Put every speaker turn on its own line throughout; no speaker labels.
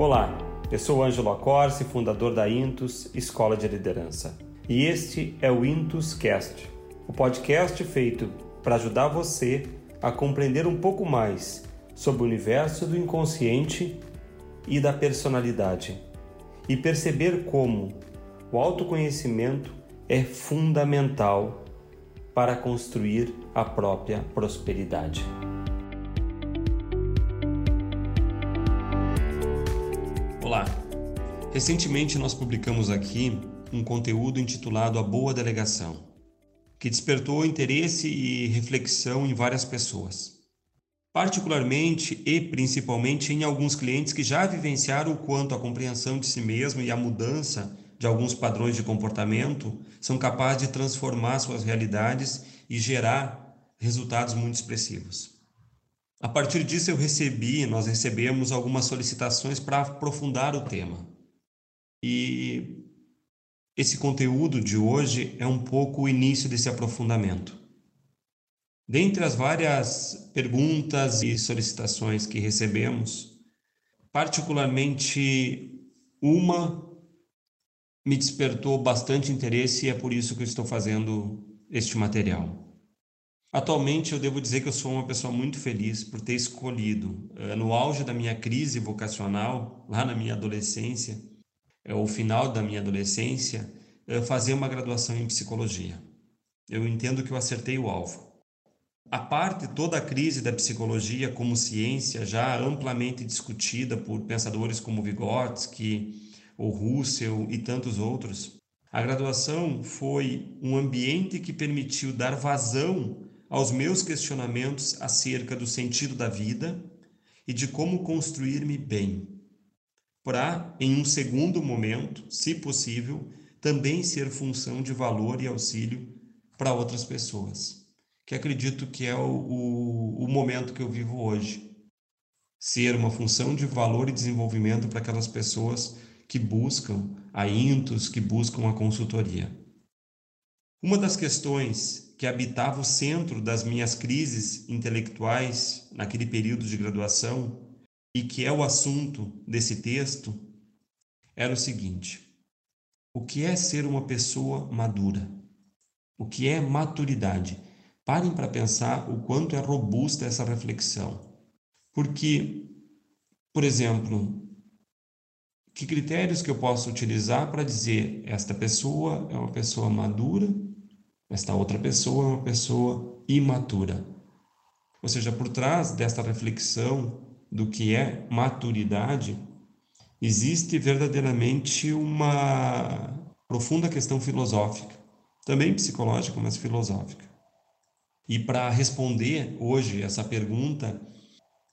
Olá, eu sou Ângelo Acorce, fundador da Intus Escola de Liderança. E este é o Intus Cast, o podcast feito para ajudar você a compreender um pouco mais sobre o universo do inconsciente e da personalidade e perceber como o autoconhecimento é fundamental para construir a própria prosperidade. Olá! Recentemente nós publicamos aqui um conteúdo intitulado A Boa Delegação, que despertou interesse e reflexão em várias pessoas. Particularmente e principalmente em alguns clientes que já vivenciaram o quanto a compreensão de si mesmo e a mudança de alguns padrões de comportamento são capazes de transformar suas realidades e gerar resultados muito expressivos. A partir disso, eu recebi, nós recebemos algumas solicitações para aprofundar o tema. E esse conteúdo de hoje é um pouco o início desse aprofundamento. Dentre as várias perguntas e solicitações que recebemos, particularmente uma me despertou bastante interesse e é por isso que eu estou fazendo este material. Atualmente, eu devo dizer que eu sou uma pessoa muito feliz por ter escolhido, eh, no auge da minha crise vocacional, lá na minha adolescência, é o final da minha adolescência, eh, fazer uma graduação em psicologia. Eu entendo que eu acertei o alvo. A parte toda a crise da psicologia como ciência, já amplamente discutida por pensadores como Vygotsky, o Russell e tantos outros, a graduação foi um ambiente que permitiu dar vazão aos meus questionamentos acerca do sentido da vida e de como construir-me bem, para, em um segundo momento, se possível, também ser função de valor e auxílio para outras pessoas, que acredito que é o, o, o momento que eu vivo hoje. Ser uma função de valor e desenvolvimento para aquelas pessoas que buscam a Intus, que buscam a consultoria. Uma das questões que habitava o centro das minhas crises intelectuais naquele período de graduação e que é o assunto desse texto, era o seguinte: o que é ser uma pessoa madura? O que é maturidade? Parem para pensar o quanto é robusta essa reflexão. Porque, por exemplo, que critérios que eu posso utilizar para dizer esta pessoa é uma pessoa madura esta outra pessoa é uma pessoa imatura. Ou seja, por trás desta reflexão do que é maturidade, existe verdadeiramente uma profunda questão filosófica, também psicológica, mas filosófica. E para responder hoje essa pergunta,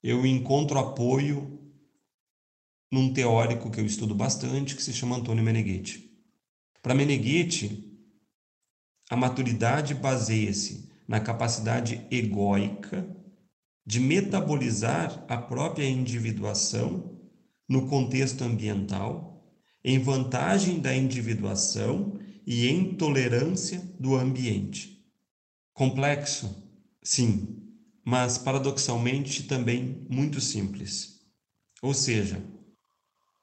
eu encontro apoio num teórico que eu estudo bastante, que se chama Antônio Meneghetti. Para Meneghetti, a maturidade baseia-se na capacidade egóica de metabolizar a própria individuação no contexto ambiental, em vantagem da individuação e em tolerância do ambiente. Complexo? Sim, mas paradoxalmente também muito simples. Ou seja,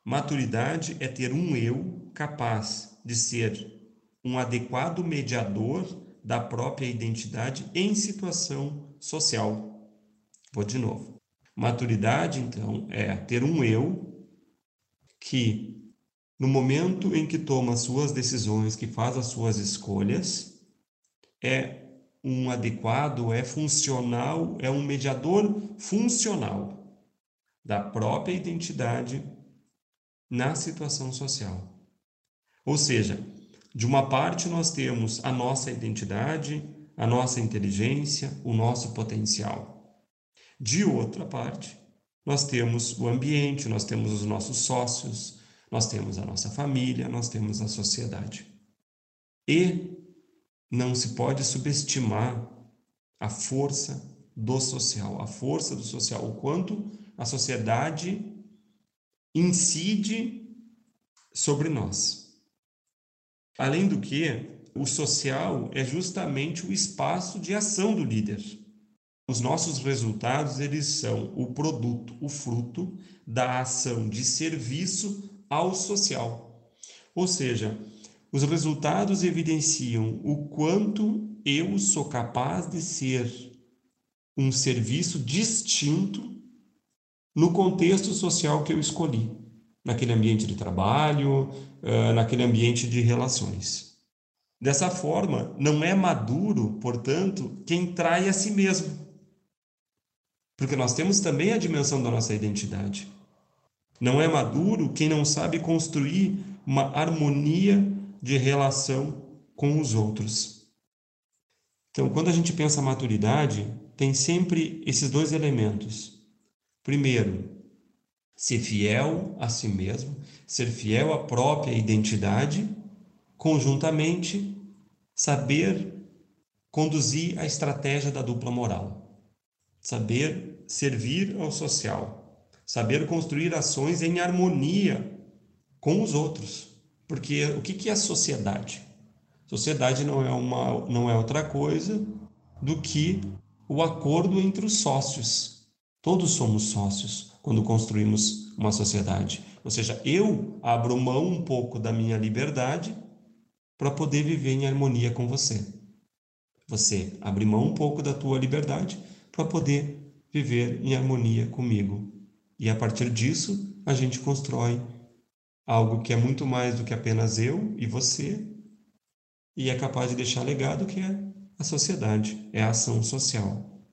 maturidade é ter um eu capaz de ser um adequado mediador da própria identidade em situação social. Vou de novo. Maturidade, então, é ter um eu que, no momento em que toma as suas decisões, que faz as suas escolhas, é um adequado, é funcional, é um mediador funcional da própria identidade na situação social. Ou seja, de uma parte, nós temos a nossa identidade, a nossa inteligência, o nosso potencial. De outra parte, nós temos o ambiente, nós temos os nossos sócios, nós temos a nossa família, nós temos a sociedade. E não se pode subestimar a força do social, a força do social, o quanto a sociedade incide sobre nós. Além do que, o social é justamente o espaço de ação do líder. os nossos resultados eles são o produto, o fruto da ação de serviço ao social. Ou seja, os resultados evidenciam o quanto eu sou capaz de ser um serviço distinto no contexto social que eu escolhi, naquele ambiente de trabalho, naquele ambiente de relações. Dessa forma, não é maduro, portanto, quem trai a si mesmo porque nós temos também a dimensão da nossa identidade. Não é maduro quem não sabe construir uma harmonia de relação com os outros. Então, quando a gente pensa maturidade, tem sempre esses dois elementos. Primeiro, ser fiel a si mesmo, ser fiel à própria identidade, conjuntamente, saber conduzir a estratégia da dupla moral saber servir ao social, saber construir ações em harmonia com os outros. Porque o que é a sociedade? Sociedade não é, uma, não é outra coisa do que o acordo entre os sócios. Todos somos sócios quando construímos uma sociedade. Ou seja, eu abro mão um pouco da minha liberdade para poder viver em harmonia com você. Você abre mão um pouco da tua liberdade para poder viver em harmonia comigo. E a partir disso, a gente constrói algo que é muito mais do que apenas eu e você, e é capaz de deixar legado que é a sociedade, é a ação social.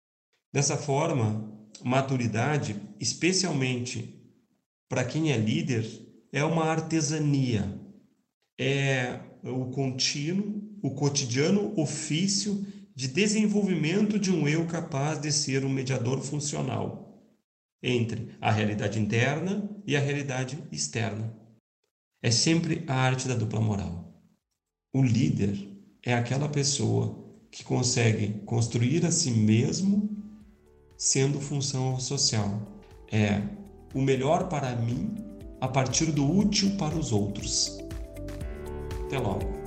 Dessa forma, maturidade, especialmente para quem é líder, é uma artesania, é o contínuo, o cotidiano ofício de desenvolvimento de um eu capaz de ser um mediador funcional entre a realidade interna e a realidade externa. É sempre a arte da dupla moral. O líder é aquela pessoa que consegue construir a si mesmo sendo função social. É o melhor para mim a partir do útil para os outros. Até logo.